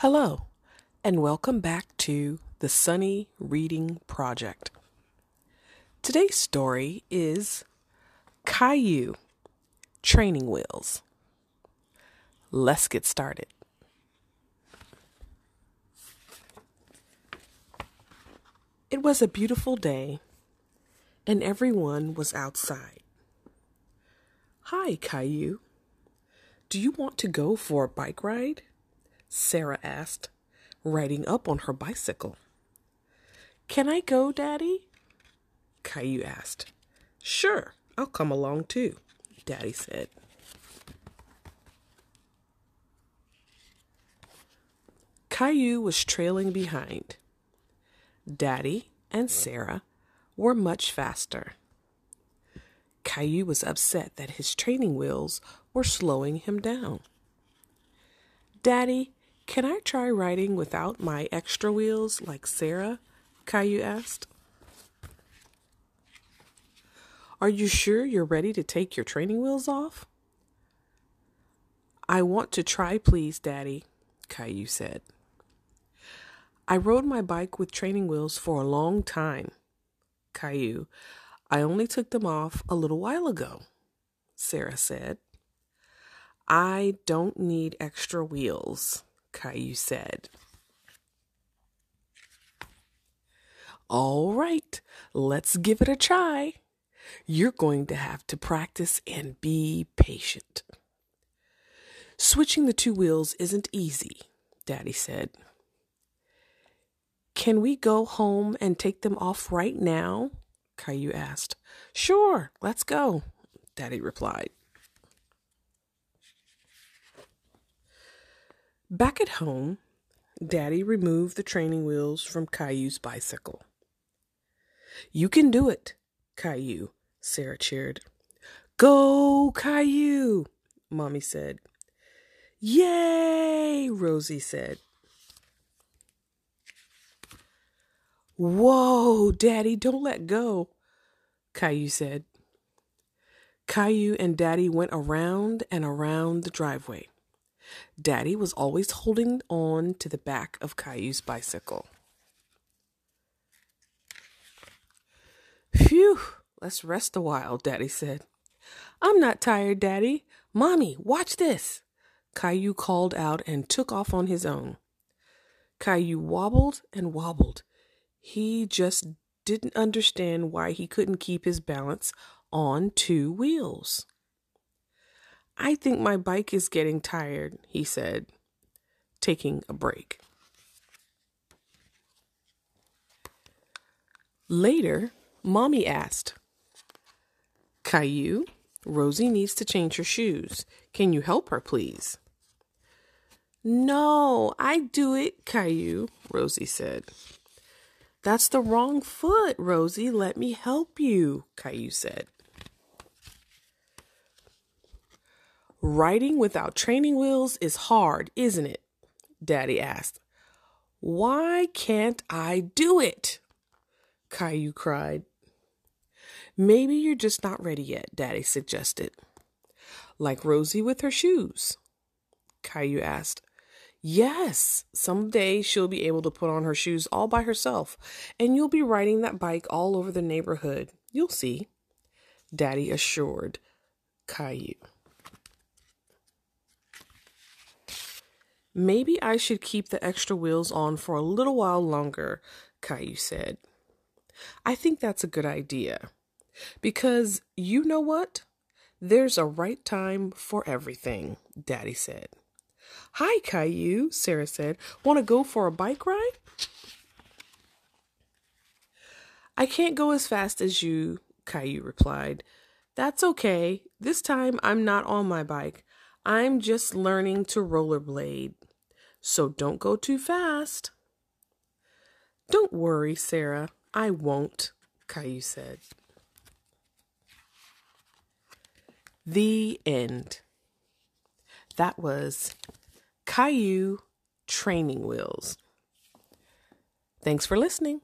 Hello, and welcome back to the Sunny Reading Project. Today's story is Caillou Training Wheels. Let's get started. It was a beautiful day, and everyone was outside. Hi, Caillou. Do you want to go for a bike ride? Sarah asked, riding up on her bicycle. Can I go, Daddy? Caillou asked. Sure, I'll come along too, Daddy said. Caillou was trailing behind. Daddy and Sarah were much faster. Caillou was upset that his training wheels were slowing him down. Daddy, can I try riding without my extra wheels like Sarah? Caillou asked. Are you sure you're ready to take your training wheels off? I want to try, please, Daddy, Caillou said. I rode my bike with training wheels for a long time. Caillou, I only took them off a little while ago, Sarah said. I don't need extra wheels, Caillou said. All right, let's give it a try. You're going to have to practice and be patient. Switching the two wheels isn't easy, Daddy said. Can we go home and take them off right now? Caillou asked. Sure, let's go, Daddy replied. Back at home, Daddy removed the training wheels from Caillou's bicycle. You can do it, Caillou, Sarah cheered. Go, Caillou, Mommy said. Yay, Rosie said. Whoa, Daddy, don't let go, Caillou said. Caillou and Daddy went around and around the driveway. Daddy was always holding on to the back of Caillou's bicycle. Phew, let's rest a while, Daddy said. I'm not tired, Daddy. Mommy, watch this. Caillou called out and took off on his own. Caillou wobbled and wobbled. He just didn't understand why he couldn't keep his balance on two wheels. I think my bike is getting tired, he said, taking a break. Later, Mommy asked, Caillou, Rosie needs to change her shoes. Can you help her, please? No, I do it, Caillou, Rosie said. That's the wrong foot, Rosie. Let me help you, Caillou said. Riding without training wheels is hard, isn't it? Daddy asked. Why can't I do it? Caillou cried. Maybe you're just not ready yet, Daddy suggested. Like Rosie with her shoes. Caillou asked. Yes, someday she'll be able to put on her shoes all by herself, and you'll be riding that bike all over the neighborhood. You'll see, Daddy assured Caillou. Maybe I should keep the extra wheels on for a little while longer, Caillou said. I think that's a good idea. Because you know what? There's a right time for everything, Daddy said. Hi, Caillou, Sarah said. Want to go for a bike ride? I can't go as fast as you, Caillou replied. That's okay. This time I'm not on my bike. I'm just learning to rollerblade. So don't go too fast. Don't worry, Sarah. I won't, Caillou said. The end. That was Caillou Training Wheels. Thanks for listening.